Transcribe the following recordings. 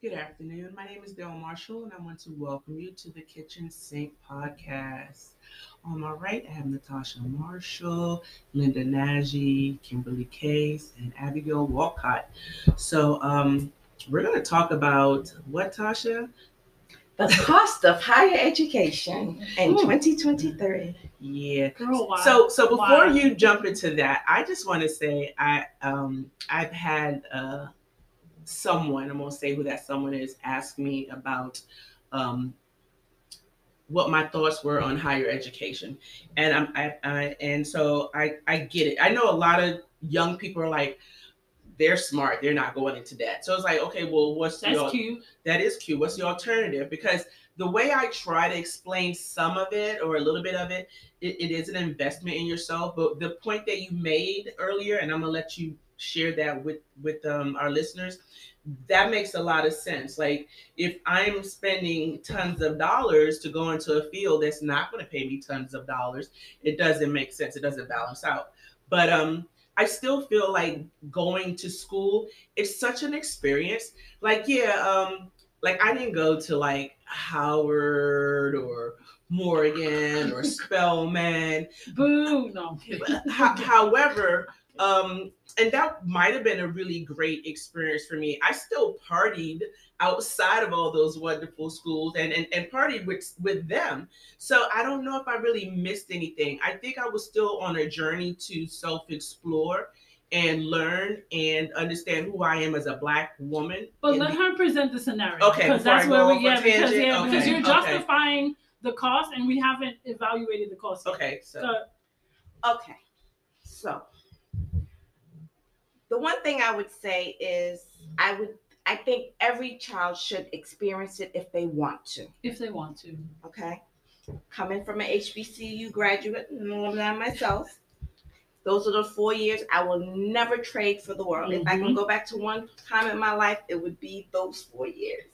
Good afternoon. My name is Dale Marshall, and I want to welcome you to the Kitchen Sink Podcast. On my right, I have Natasha Marshall, Linda Nagy, Kimberly Case, and Abigail Walcott. So, um, we're going to talk about what, Tasha? The cost of higher education in 2023. Yeah. Girl, wow. So, so before Wow. you jump into that, I just want to say I um I've had uh someone I'm gonna say who that someone is ask me about um what my thoughts were on higher education, and I'm I, I and so I I get it. I know a lot of young people are like they're smart, they're not going into debt. So it's like okay, well, what's That's your cute. that is cute. What's the alternative? Because the way I try to explain some of it or a little bit of it, it, it is an investment in yourself. But the point that you made earlier, and I'm gonna let you share that with with um, our listeners, that makes a lot of sense. Like if I'm spending tons of dollars to go into a field that's not going to pay me tons of dollars, it doesn't make sense. It doesn't balance out. But um, I still feel like going to school is such an experience. Like yeah, um, like I didn't go to like Howard or Morgan or Spelman. Boo. No, I'm kidding. Ho- however, um, and that might have been a really great experience for me. I still partied outside of all those wonderful schools and, and, and partied with with them. So I don't know if I really missed anything. I think I was still on a journey to self-explore and learn and understand who I am as a black woman. But let the- her present the scenario. Okay, because that's where we yeah, because yeah, because you're okay. justifying the cost, and we haven't evaluated the cost. yet. Okay, so So, Okay, so the one thing I would say is I would I think every child should experience it if they want to. if they want to, Okay, coming from an HBCU graduate, no, not myself. Those are the four years I will never trade for the world. If I can mm-hmm. go back to one time in my life, it would be those four years.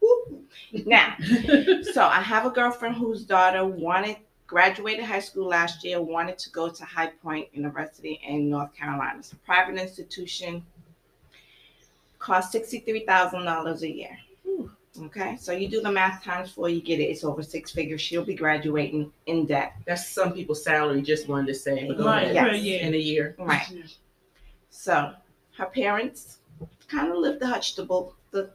Woo. Now, so I have a girlfriend whose daughter wanted graduated high school last year, wanted to go to High Point University in North Carolina. It's a private institution. Cost sixty-three thousand dollars a year. Okay, so you do the math times four, you get it. It's over six figures. She'll be graduating in debt. that's some people's salary. Just wanted to say, but go right, ahead. Yes. in a year. Right. So her parents kind of lived the Huxtable, the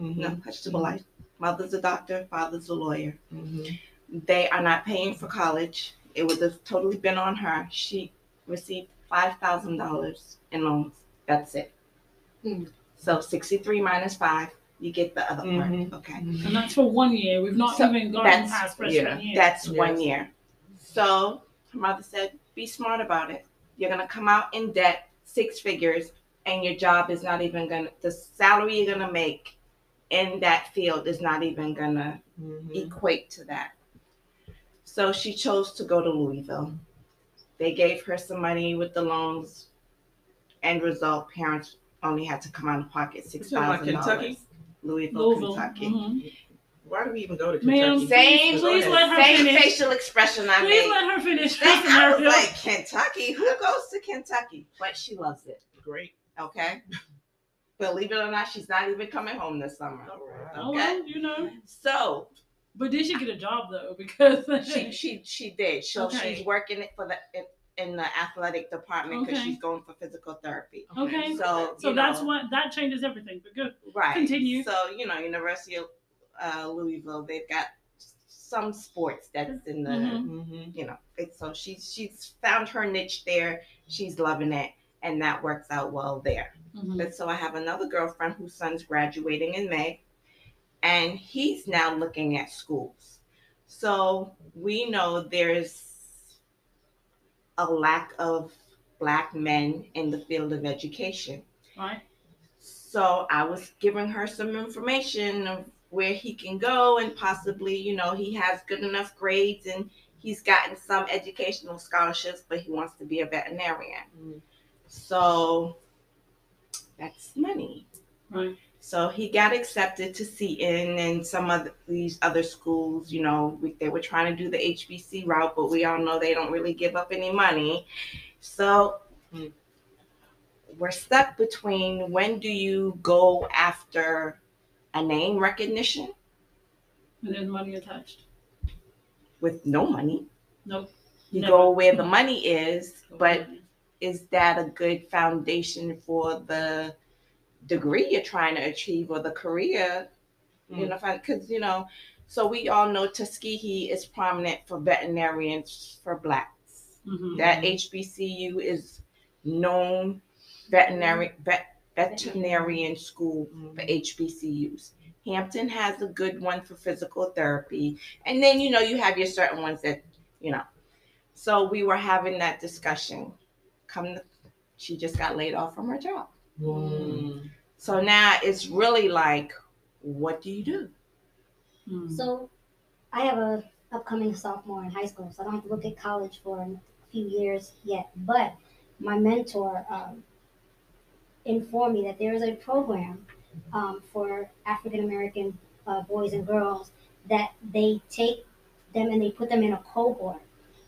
Mhm, no, Huxtable life. Mother's a doctor, father's a lawyer. mhm. They are not paying for college. It would have totally been on her. She received five thousand dollars in loans. That's it. Hmm. So sixty-three minus five, you get the other Mhm. part. Okay. and that's for one year. We've not So even gone that's- past freshman year. That's Yes. one year. So her mother said, be smart about it. You're gonna come out in debt, six figures, and your job is not even gonna the salary you're gonna make in that field is not even gonna Mhm. equate to that. So she chose to go to Louisville. They gave her some money with the loans. End result, parents only had to come out of pocket six talking about thousand Kentucky? dollars. Louisville, Louisville. Kentucky. Mhm. Why do we even go to Ma'am, Kentucky? Same, Go please let her same finish. facial expression I Please made. let her finish her I was scenario. like, Kentucky? Who goes to Kentucky? But she loves it. Great. Okay. Believe it or not, she's not even coming home this summer. All right. Oh, okay. well, you know. So But did she get a job though? Because she she she did. So Okay. she's working it for the in, in the athletic department because Okay. she's going for physical therapy. Okay. So so that's know, what that changes everything. But good. right. continue. So you know, University of uh, Louisville, they've got some sports that's in the Mhm. Mhm. you know. It's, so she's she's found her niche there. She's loving it, and that works out well there. Mhm. But so I have another girlfriend whose son's graduating in May, and he's now looking at schools. So we know there's a lack of black men in the field of education. Right. So I was giving her some information of where he can go and possibly, you know, he has good enough grades and he's gotten some educational scholarships, but he wants to be a veterinarian. Mm. So that's money. Right. So he got accepted to Seton and some of these other schools. You know, we, they were trying to do the HBC route, but we all know they don't really give up any money. So we're stuck between when do you go after a name recognition And there's money attached. with no money. Nope. You Never. go where the money is, but is that a good foundation for the degree you're trying to achieve or the career? You know, because you know, so we all know Tuskegee is prominent for veterinarians for blacks. Mhm. That HBCU is known veterinary vet, veterinarian school for HBCUs. Hampton has a good one for physical therapy, and then you know you have your certain ones that you know. So we were having that discussion. Come, she just got laid off from her job. Mm. So now it's really like, what do you do? Mm. So I have a upcoming sophomore in high school, so I don't have to look at college for a few years yet. But my mentor um, informed me that there is a program um, for African American uh, boys and girls that they take them and they put them in a cohort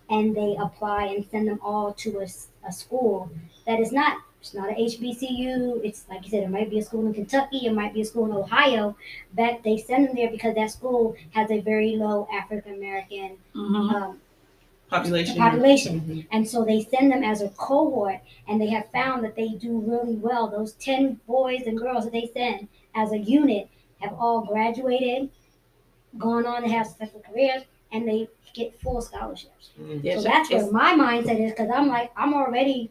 and they apply and send them all to a school that is not it's not an HBCU. It's like you said, it might be a school in Kentucky, it might be a school in Ohio, but they send them there because that school has a very low African American Mhm. um, Population. population. Mhm. And so they send them as a cohort, and they have found that they do really well. Those 10 boys and girls that they send as a unit have all graduated, gone on to have successful careers, and they get full scholarships. Mm. There's so a- that's where my mindset is because I'm like, I'm already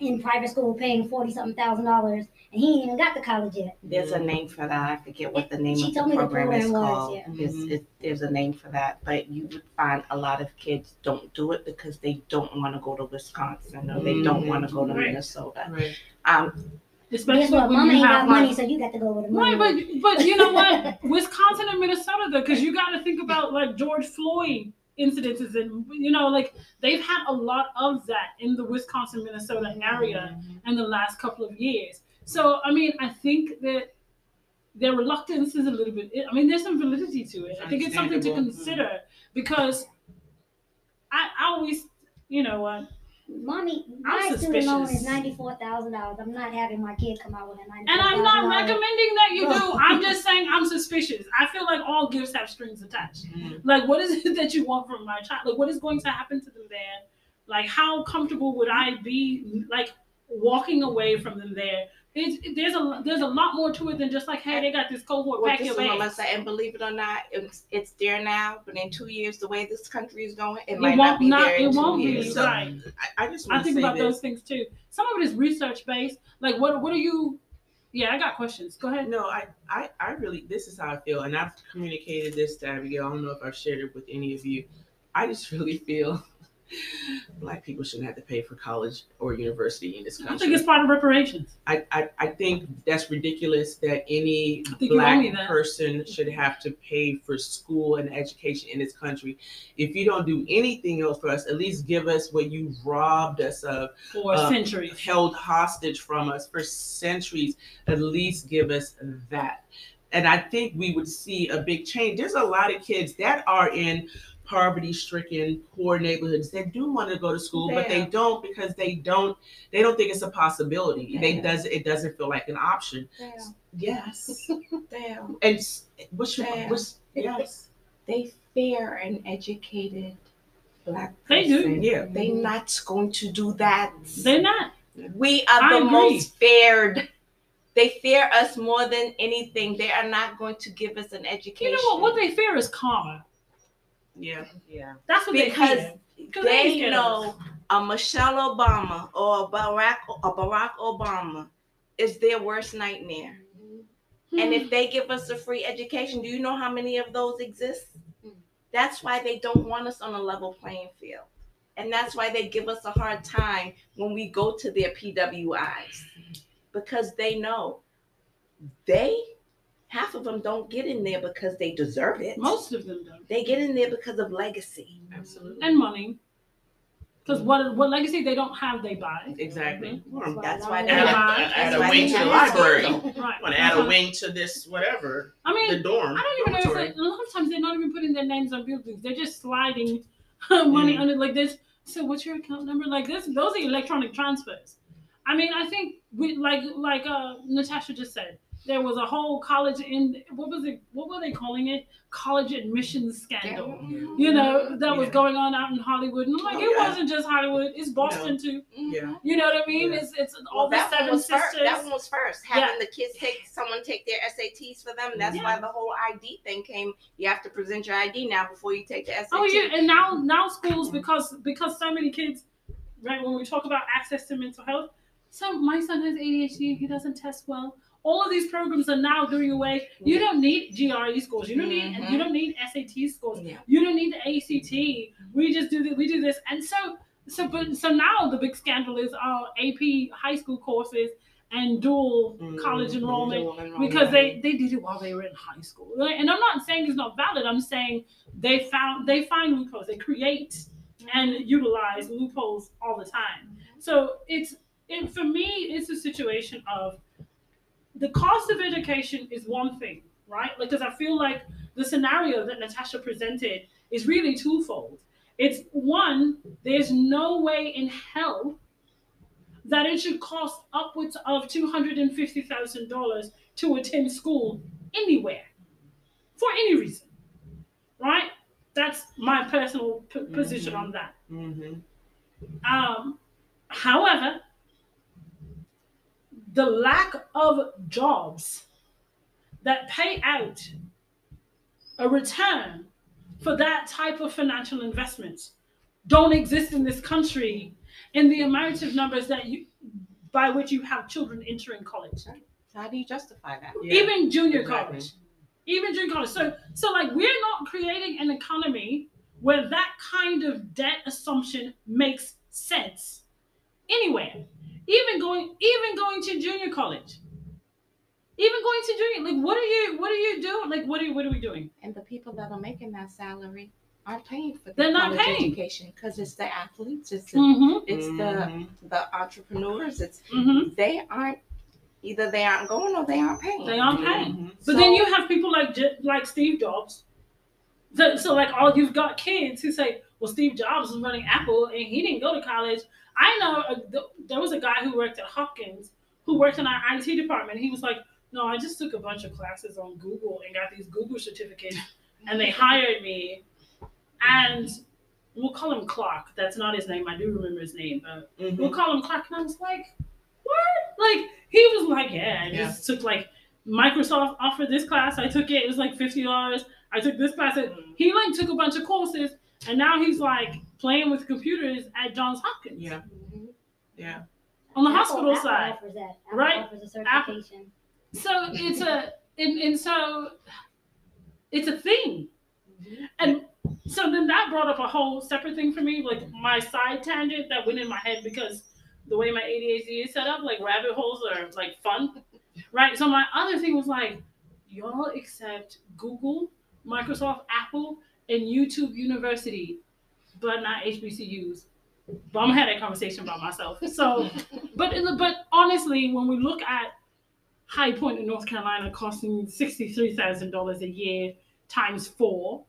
in private school paying 40 something thousand dollars, and he ain't even got to college yet. There's a name for that. I forget what the name She of the told me the program, is program was, called. yeah. It's- it- there's a name for that, but you would find a lot of kids don't do it because they don't want to go to Wisconsin or they don't Mhm. want to go to Right. Minnesota. Right. Um, Especially Guess what? when Mama you ain't have got money, like- so you got to go with the money. Right, but but you know what? Wisconsin and Minnesota, though, because you got to think about like George Floyd incidences, and you know, like they've had a lot of that in the Wisconsin Minnesota area mm-hmm. in the last couple of years. So I mean, I think that their reluctance is a little bit. I mean, there's some validity to it. I think it's something to consider mm-hmm. because I, I always, you know what? Mommy, I'm my student loan is suspicious. ninety-four thousand dollars. I'm not having my kid come out with a ninety-four And I'm not dollars. recommending that you do. I'm just saying I'm suspicious. I feel like all gifts have strings attached. Mhm. Like, what is it that you want from my child? Like, what is going to happen to them there? Like, how comfortable would I be, like, walking away from them there? It's, there's a there's a lot more to it than just like, hey, they got this cohort, well, pack this your is what I'm bags. saying, and believe it or not, it's, it's there now. But in two years, the way this country is going, it It might won't not be not- there in it two won't be, years. So, right. I, I just I think say about this. those things too. Some of it is research based. Like, what what are you? Yeah, I got questions. Go ahead. No, I, I, I really, this is how I feel. And I've communicated this to Abigail. I don't know if I've shared it with any of you. I just really feel black people shouldn't have to pay for college or university in this country. I think it's part of reparations. I, I, I think that's ridiculous that any I think you owe black that. person should have to pay for school and education in this country. If you don't do anything else for us, at least give us what you robbed us of, For Uh, centuries. held hostage from us for centuries. At least give us that. And I think we would see a big change. There's a lot of kids that are in poverty stricken poor neighborhoods that do want to go to school but they don't because they don't they don't think it's a possibility they Damn. does it doesn't feel like an option Damn, yes damn. and what's your Damn. what's yes They fear an educated black They do. person. yeah They're not going to do that. They're not. We are I the agree. most feared. They fear us more than anything. They are not going to give us an education. You know what? What they fear is karma. Yeah yeah That's what Because they they they scared of us. know a Michelle Obama or a Barack a Barack Obama is their worst nightmare. And if they give us a free education, do you know how many of those exist? Mm. That's why they don't want us on a level playing field. And that's why they give us a hard time when we go to their PWIs because they know they, half of them don't get in there because they deserve it. most of them don't. They get in there because of legacy. absolutely And money. Because what what legacy they don't have, they buy. exactly Or That's why they they add, have- a, add a wing to the library. Right. want to add a wing to this whatever I mean, the dorm I don't even know if they, a lot of times they're not even putting their names on buildings. They're just sliding money Mm. under like this. So what's your account number? Like this, those are electronic transfers. I mean, I think we like like uh Natasha just said, there was a whole college in what was it? What were they calling it? College admissions scandal. Mm-hmm. You know that was going on out in Hollywood, and I'm like, Oh, it yeah. wasn't just Hollywood; it's Boston too. Mm-hmm. Yeah. You know what I mean? Yeah. It's it's all Well, the that one seven was sisters. first. That one was first. Having Yeah. the kids take someone take their SATs for them. That's Yeah. why the whole ID thing came. You have to present your ID now before you take the SAT. Oh yeah, and now now schools because because so many kids, right? When we talk about access to mental health, so my son has ADHD. He doesn't test well. All of these programs are now doing away. You don't need GRE scores. You don't need Mhm. you don't need SAT scores. Yeah. You don't need the ACT. We just do that. We do this, and so so but so now the big scandal is our AP high school courses and dual college Mhm. enrollment Dual enrollment. because they they did it while they were in high school right? and i'm not saying it's not valid i'm saying they found they find loopholes they create and utilize loopholes all the time so it's it, for me it's a situation of the cost of education is one thing right because i feel like the scenario that natasha presented is really twofold it's one there's no way in hell that it should cost upwards of $250,000 to attend school anywhere for any reason. Right? That's my personal p- position Mhm. on that. Mm-hmm. Um, however, the lack of jobs that pay out a return for that type of financial investment don't exist in this country in the amount of numbers that you by which you have children entering college how do you justify that? even junior exactly. college even junior college so so like we're not creating an economy where that kind of debt assumption makes sense anywhere even going even going to junior college even going to junior like what are you what are you doing like what are you what are we doing And the people that are making that salary aren't paying for They're not college paying. education because it's the athletes, it's the, mm-hmm, it's the the entrepreneurs. It's mm-hmm. they aren't either they aren't going or they aren't paying. they aren't paying Mhm. But then you have people like like Steve Jobs. So, so like all you've got kids who say, "Well, Steve Jobs was running Apple and he didn't go to college." I know a, th- there was a guy who worked at Hopkins who worked in our IT department. He was like, "No, I just took a bunch of classes on Google and got these Google certificates, and they hired me." And we'll call him Clark. That's not his name. I do remember his name, but Mhm. we'll call him Clark. And I was like, what? Like, he was like, yeah, I Yeah. just took like Microsoft offered this class. I took it. It was like $50. I took this class. He like took a bunch of courses and now he's like playing with computers at Johns Hopkins Yeah. Mhm. Yeah. on the Apple- hospital Apple side. offers that. Apple Right. Offers a certification. So it's a, and, and so it's a thing. And so then that brought up a whole separate thing for me, like my side tangent that went in my head because the way my ADHD is set up, like rabbit holes are like fun, right? So my other thing was like, y'all accept Google, Microsoft, Apple, and YouTube University, but not HBCUs. But I'm gonna have that conversation by myself. So, but in but honestly, when we look at High Point in North Carolina costing sixty three thousand dollars a year times four,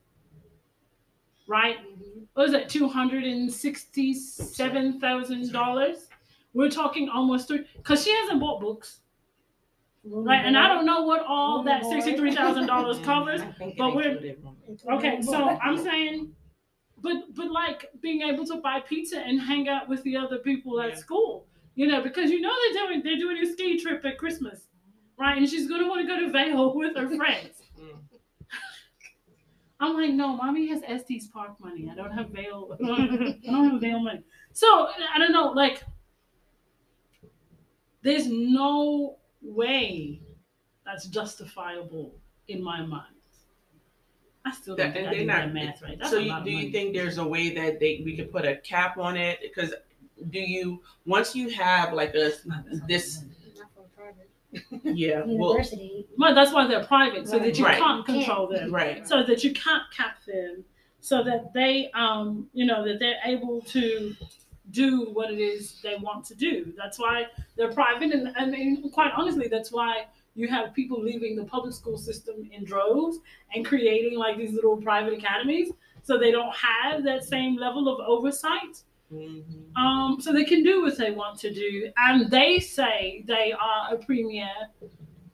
right? Mm-hmm. What is it, two hundred and sixty seven thousand dollars? We're talking almost three because she hasn't bought books, right? And I don't know what all that sixty three thousand dollars covers. I think it But we're- Okay, so I'm saying, but but like being able to buy pizza and hang out with the other people at Yeah. school, you know, because you know they're doing they're doing a ski trip at Christmas, right? And she's gonna want to go to Vail with her friends. Mm. I'm like, no, mommy has Estes Park money. I don't have Vail. I don't have Vail money. So I don't know, like, there's no way that's justifiable in my mind. I still don't That- think and I they're did that not- math right. That's so you, do you money. think there's a way that they we could put a cap on it? Because do you once you have like a this Not for private. yeah well University. Well, that's why they're private, so that you Right. can't control them, right so that you can't cap them, so that they, um, you know, that they're able to do what it is they want to do. That's why they're private, and I mean, quite honestly, that's why you have people leaving the public school system in droves and creating like these little private academies, so they don't have that same level of oversight. Mhm. Um, so they can do what they want to do, and they say they are a premier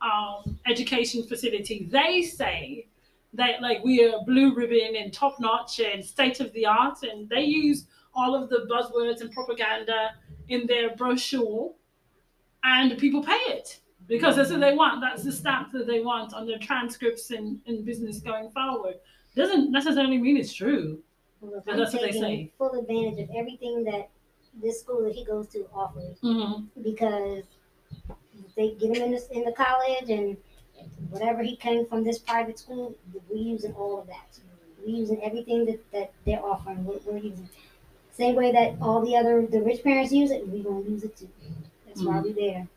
um, education facility. They say that like we are blue ribbon and top notch and state of the art, and they use all of the buzzwords and propaganda in their brochure, and people pay it because that's what they want. That's the stamp that they want on their transcripts and, and business going forward. Doesn't necessarily mean it's true. Well, that's what they say. full advantage of everything that this school that he goes to offers Mm-hmm. because they get him in the, in the college and whatever he came from this private school, we're using all of that. We're using everything that, that they're offering. We're, we're using same way that all the other the rich parents use it. We're gonna use it too. That's why we're there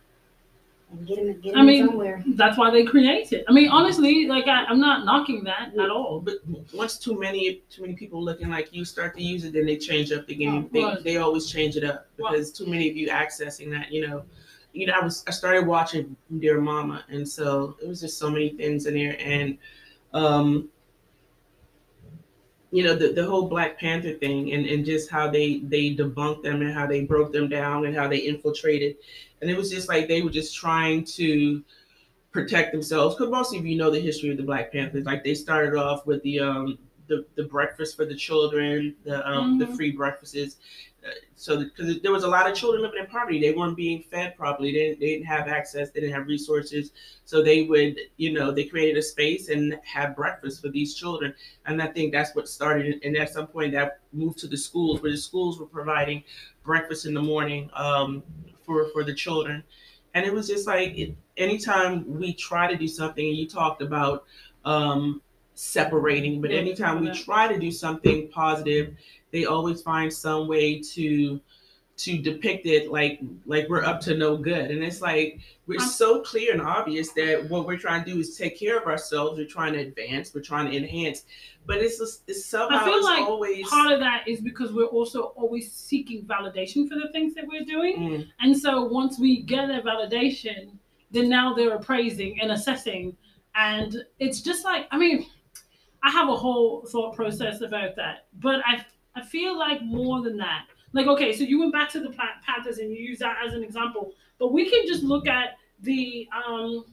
and get him get him I mean, somewhere. That's why they create it. I mean, honestly, like I, I'm not knocking that at all. But once too many too many people looking like you start to use it, then they change up the game. Oh, they, they always change it up Right. because too many of you accessing that. You know, you know. I was I started watching Dear Mama, and so it was just so many things in there, and um, you know the, the whole Black Panther thing, and and just how they they debunked them and how they broke them down and how they infiltrated, and it was just like they were just trying to protect themselves because most of you know the history of the Black Panthers. Like they started off with the um the, the breakfast for the children, the um the Mhm. free breakfasts. So because there was a lot of children living in poverty, they weren't being fed properly. They didn't, they didn't have access. They didn't have resources. So they would, you know, they created a space and have breakfast for these children. And I think that's what started. And at some point, that moved to the schools, where the schools were providing breakfast in the morning um, for for the children. And it was just like it, anytime we try to do something, and you talked about um, separating, but anytime we try to do something positive, they always find some way to to depict it like like we're up to no good. And it's like we're so clear and obvious that what we're trying to do is take care of ourselves. We're trying to advance. We're trying to enhance. But it's just, it's somehow feel it's like always Part of that is because we're also always seeking validation for the things that we're doing. Mm, And so once we get that validation, then now they're appraising and assessing. And it's just like, I mean, I have a whole thought process about that. But I, I feel like more than that. Like, okay, so you went back to the Panthers and you use that as an example. But we can just look at the um,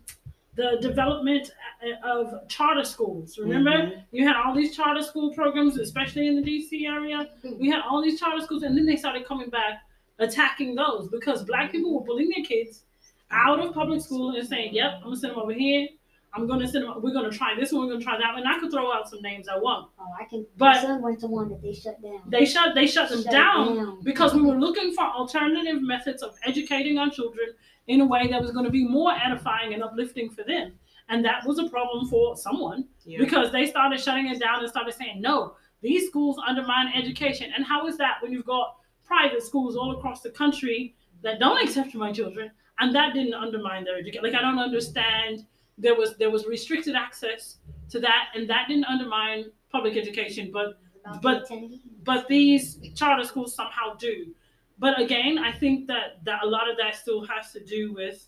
the development uh, of charter schools. Remember, mhm. you had all these charter school programs, especially in the DC area. We had all these charter schools, and then they started coming back attacking those because black people were pulling their kids out of public school and saying, "Yep, I'm gonna send them over here. I'm gonna send them. We're gonna try this one. We're gonna try that one." I could throw out some names I want. Oh, I can. But- my son went to one that they shut down. They shut they shut them Shut down down. because we were looking for alternative methods of educating our children in a way that was going to be more edifying and uplifting for them. And that was a problem for someone Yeah. because they started shutting it down and started saying, no, these schools undermine education. And how is that when you've got private schools all across the country that don't accept my children and that didn't undermine their education? Like I don't understand. There was there was restricted access to that and that didn't undermine public education, but but- but these charter schools somehow do. But again, I think that, that a lot of that still has to do with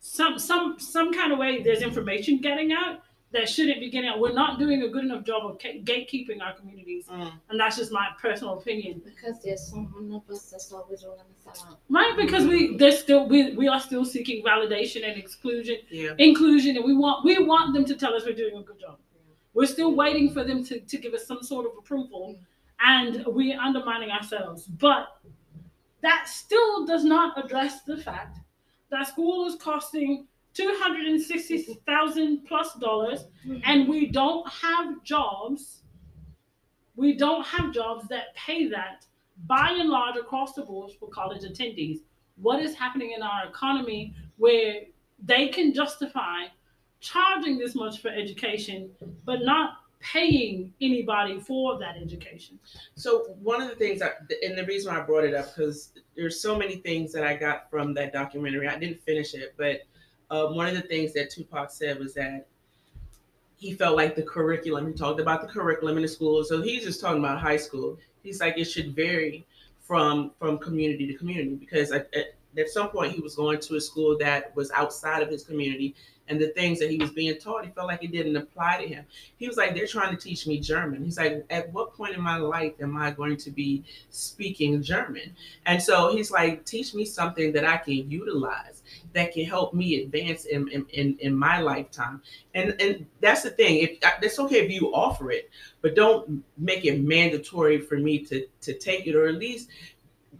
some some some kind of way there's information getting out that shouldn't be getting out. We're not doing a good enough job of gatekeeping our communities, Mm. and that's just my personal opinion. Because there's someone of us that's always rolling us out. Right? Because we there's still we, we are still seeking validation and exclusion Yeah. inclusion and we want we want them to tell us we're doing a good job. We're still waiting for them to, to give us some sort of approval and we're undermining ourselves. But that still does not address the fact that school is costing two hundred and sixty thousand plus dollars mm-hmm. and we don't have jobs. We don't have jobs that pay that by and large across the board for college attendees. What is happening in our economy where they can justify charging this much for education, but not paying anybody for that education. So one of the things, I, and the reason why I brought it up, because there's so many things that I got from that documentary. I didn't finish it, but um, one of the things that Tupac said was that he felt like the curriculum. He talked about the curriculum in the school. So he's just talking about high school. He's like it should vary from from community to community because at, at, at some point he was going to a school that was outside of his community and the things that he was being taught, he felt like it didn't apply to him. He was like, they're trying to teach me German. He's like, at what point in my life am I going to be speaking German? And so he's like, teach me something that I can utilize that can help me advance in, in, in, in my lifetime. And and that's the thing. If it's okay if you offer it, but don't make it mandatory for me to to take it, or at least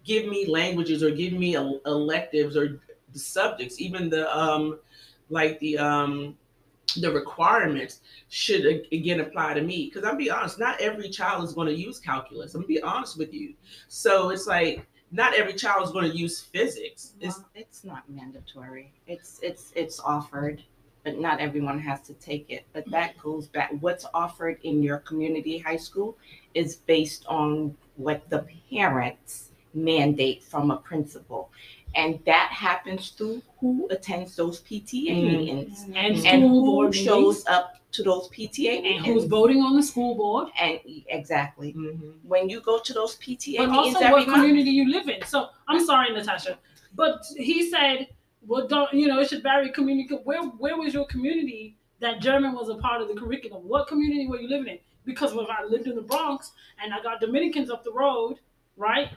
give me languages or give me electives or the subjects, even the um like the um the requirements should again apply to me because i'm be honest not every child is going to use calculus i'm gonna be honest with you so it's like not every child is going to use physics. It's, well, it's not mandatory. It's it's it's offered but not everyone has to take it. But that goes back what's offered in your community high school is based on what the parents mandate from a principal. And that happens through who attends those PTA mm. meetings. And, and who shows up to those PTA and meetings. who's voting on the school board. And exactly, mm-hmm. when you go to those PTA but meetings, also what community you live in. So I'm sorry, Natasha, but he said, "Well, don't you know? It should vary community. Where where was your community that German was a part of the curriculum? What community were you living in? Because when I lived in the Bronx and I got Dominicans up the road, right,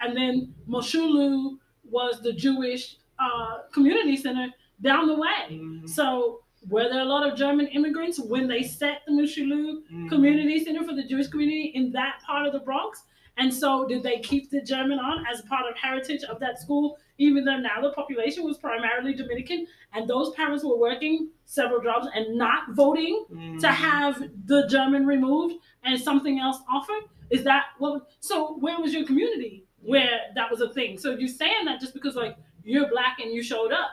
and then Mosholu." was the Jewish uh, community center down the way. Mm-hmm. So were there a lot of German immigrants when they set the Mosholu mm-hmm. Community Center for the Jewish community in that part of the Bronx? And so did they keep the German on as part of heritage of that school, even though now the population was primarily Dominican and those parents were working several jobs and not voting mm-hmm. to have the German removed and something else offered? Is that what? So where was your community? where that was a thing. So you're saying that just because like you're black and you showed up.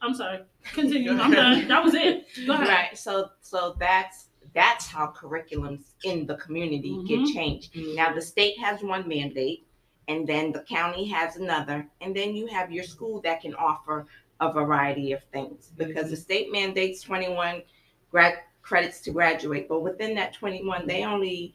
I'm sorry. Continue. I'm done. That was it. Go ahead. Right. So so that's that's how curriculums in the community mm-hmm. get changed. Mm-hmm. Now the state has one mandate and then the county has another and then you have your school that can offer a variety of things because mm-hmm. the state mandates 21 grad credits to graduate but within that 21 they only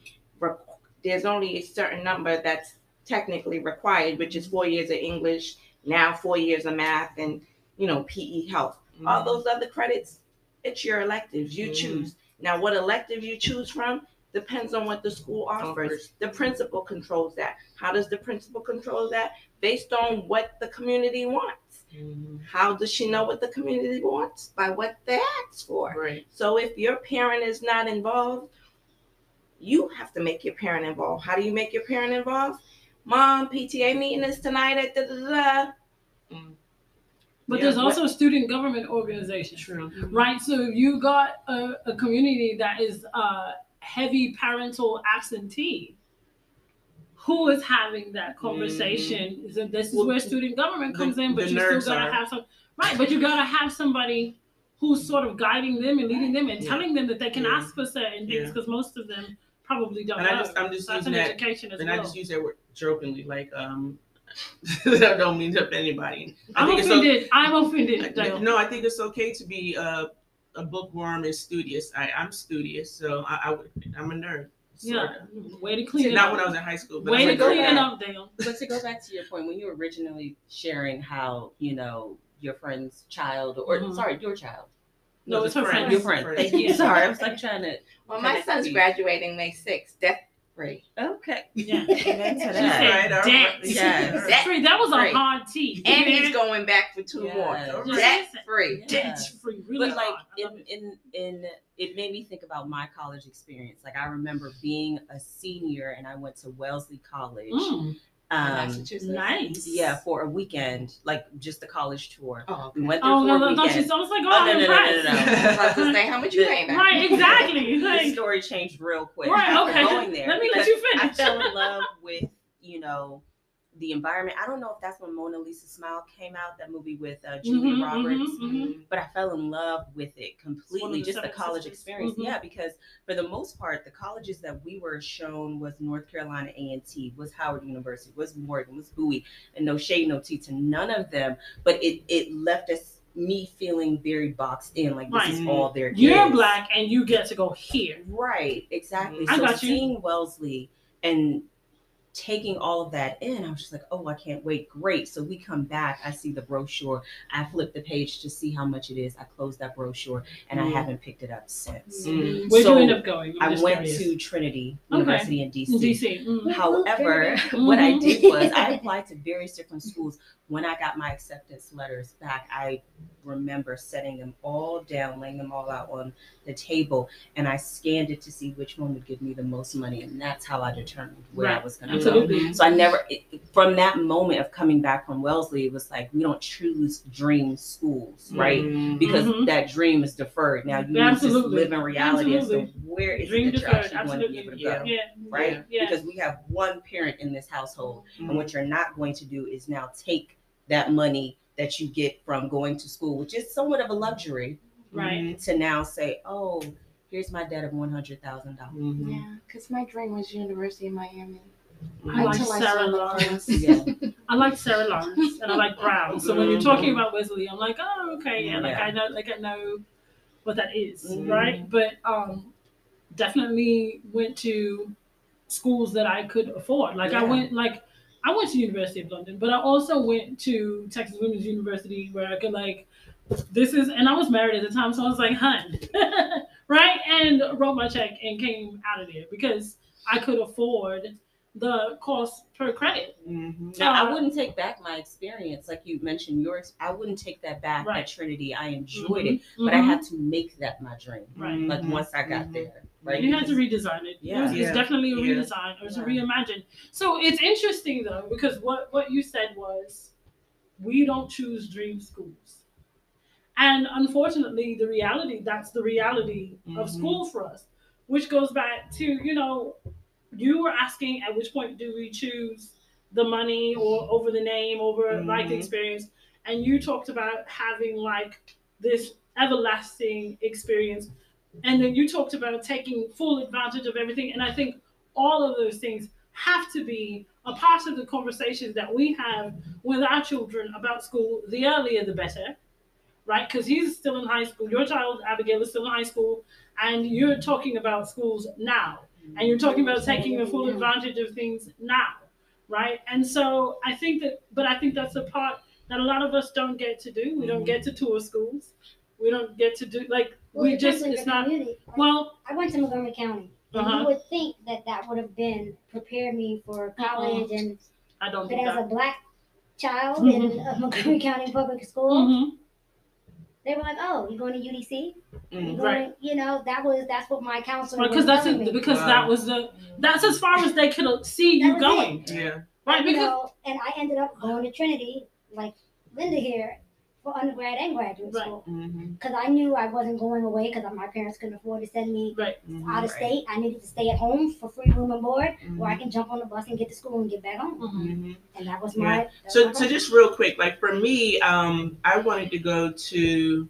there's only a certain number that's technically required, which is four years of English, now four years of math, and you know PE health. Mm-hmm. All those other credits, it's your electives. You mm-hmm. choose. Now, what elective you choose from depends on what the school offers. The principal controls that. How does the principal control that? Based on what the community wants. Mm-hmm. How does she know what the community wants? By what they ask for. Right. So if your parent is not involved you have to make your parent involved. How do you make your parent involved? Mom, PTA meeting is tonight at da da da. Mm. But yeah, there's also student government organizations, True. right? So you got a, a community that is uh, heavy parental absentee. Who is having that conversation? Mm. So this is well, where student government comes the, in, but you still gotta are. have some right. But you gotta have somebody who's sort of guiding them and leading them and yeah. telling them that they can yeah. ask for certain things because most of them probably don't and know. I just, I'm just That's using an that, education as and well. I just use that word jokingly, like um. I don't mean to offend anybody. I am offended. I'm offended. No, I think it's okay to be uh, a bookworm and studious. I, I'm studious, so I, I am a nerd. Sorta. Yeah, way to clean Not up. when I was in high school. But way to clean it up, Dale. But to go back to your point, when you were originally sharing how you know your friend's child, or mm-hmm. sorry, your child, no, it's her friend. Your friend. Thank you. Sorry, I was like trying to. Well, my son's graduating May 6th. Death free. Okay. Yeah. Amen to that. Right, debt. Yes. Debt free. That was a free. hard T. And he's going back for two yes. more. Debt free. Yeah. Debt free. Really but like in, in in it made me think about my college experience. Like I remember being a senior and I went to Wellesley College. Mm. Um, Massachusetts. Nice. Yeah, for a weekend, like just a college tour. Oh, okay. we went there oh for no, a no, weekend. no, she's almost like, oh, oh no, no, no, no, no, no. About to say how much you paying? Right, exactly. the story changed real quick. right, okay. Going there, Let me let you finish. I fell in love with you know the environment. I don't know if that's when Mona Lisa Smile came out, that movie with uh, Julia Mhm, Roberts. mhm, mhm. But I fell in love with it completely, the just the college Sisters. experience. Mhm. Yeah, because for the most part, the colleges that we were shown was North Carolina A and T, was Howard University, was Morgan, was Bowie, and no shade, no tea to none of them. But it it left us me feeling very boxed in, like this is all there is. You're black and you get to go here. Right, exactly. I so got you. seeing Wellesley and taking all of that in, I was just like, oh, I can't wait. Great. So we come back. I see the brochure. I flip the page to see how much it is. I close that brochure and I Mm. haven't picked it up since. Mm. Where'd So, you end up going? I'm I went curious. to Trinity Okay. University in DC. DC. Mm. However, what I did was I applied to various different schools. When I got my acceptance letters back, I remember setting them all down, laying them all out on the table, and I scanned it to see which one would give me the most money, and that's how I determined where I was going to go. Absolutely. So I never, it, from that moment of coming back from Wellesley, it was like we don't choose dream schools, right? Mm. Because Mhm. that dream is deferred. Now you need to just live in reality as to where is Dream it that you're deferred. actually going to be Absolutely. able to go, Yeah. Yeah. right? Yeah. Because we have one parent in this household, Mm. and what you're not going to do is now take that money that you get from going to school, which is somewhat of a luxury, Right. to now say, oh, here's my debt of one hundred thousand dollars. Mhm. Yeah, because my dream was University of Miami. I like Until I Sarah Lawrence. Yeah. I like Sarah Lawrence and I like Brown. So when you're Mhm. talking about Wesley, I'm like, oh, okay, yeah, like Yeah. I know, like I know what that is, Mhm. right? But um, definitely went to schools that I could afford. Like I went, like I went to University of London, but I also went to Texas Women's University where I could like, this is, and I was married at the time, so I was like, hun, right? And wrote my check and came out of there because I could afford the cost per credit. Mhm. Now, Uh, I wouldn't take back my experience, like you mentioned yours. I wouldn't take that back Right. at Trinity. I enjoyed Mhm. it, but I Mhm. had to make that my dream. Right. Like Mhm. once I got Mhm. there, right? You had to redesign it. Yeah. it was, it's definitely a Yeah. redesign or to Yeah. reimagine. So it's interesting though because what what you said was we don't choose dream schools, and unfortunately, the reality that's the reality of school for us, which goes back to you know you were asking at which point do we choose the money or over the name over like the Mhm. experience, and you talked about having like this everlasting experience. And then you talked about taking full advantage of everything. And i think all of those things have to be a part of the conversations that we have with our children about school. The earlier the better right? Because he's still in high school. Your child abigail is still in high school. And you're talking about schools now and you're talking about taking the full advantage of things now right and so i think that but i think that's the part that a lot of us don't get to do we don't get to tour schools we don't get to do like Well, we just it's not community. Like, well I went to Montgomery County. And Uh-huh. you would think that that would have been prepared me for college, and i don't but think as that a black child Mhm. in a Montgomery County public school, Mhm. They were like, "Oh, you going to UDC? You Mm. going? Right. You know, that was that's what my counselor Right, was because that's telling it, me. because Wow. that was the that's as far as they could see you was going, Yeah. right? you Because know, and I ended up going to Trinity, like Linda here, for undergrad and graduate Right. school, because I knew I wasn't going away because my parents couldn't afford to send me right, Mhm. out of Right. state. I needed to stay at home for free room and board, where I Mhm. can jump on the bus and get to school and get back home. Mhm. Mhm. And that was Yeah. my. that was So, my so just real quick, like for me, um, I wanted to go to,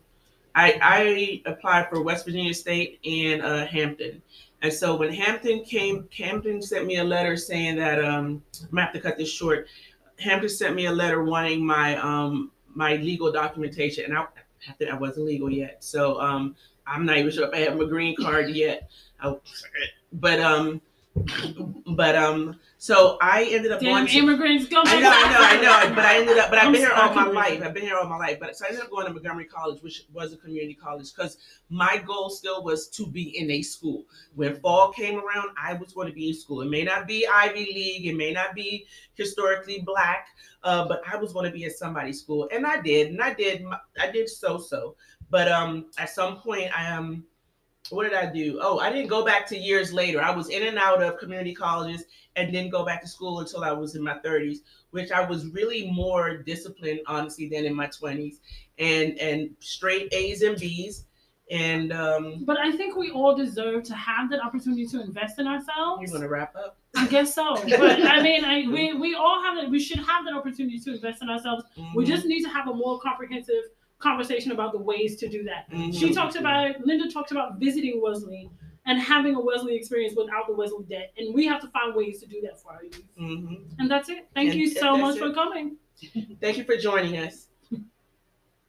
I, I applied for West Virginia State and uh, Hampton. And so when Hampton came, Hampton sent me a letter saying that, um, I'm gonna have to cut this short. Hampton sent me a letter wanting my, um, my legal documentation and I, I I wasn't legal yet. So, um, I'm not even sure if I have my green card yet. I, but, um, but, um, so I ended up damn going to, immigrants come. I know, I know, I know. But I ended up, but I've I'm been here all my life. I've been here all my life. But so I ended up going to Montgomery College, which was a community college, because my goal still was to be in a school. When fall came around, I was going to be in school. It may not be Ivy League, it may not be historically black, uh, but I was going to be at somebody's school, and I did, and I did, I did so so. But um, at some point, I um, what did I do? Oh, I didn't go back to years later. I was in and out of community colleges and didn't go back to school until I was in my 30s, which I was really more disciplined, honestly, than in my 20s, and and straight A's and B's, and um, But I think we all deserve to have that opportunity to invest in ourselves. you're gonna wrap up. I guess so. But I mean, I, we we all have it. We should have that opportunity to invest in ourselves. We Mhm, just need to have a more comprehensive conversation about the ways to do that. mhm. She talked about it. Linda talked about visiting Wesley and having a Wesley experience without the Wesley debt, and we have to find ways to do that for our youth. Mhm. And that's it. Thank And you so much it. for coming. Thank you for joining us.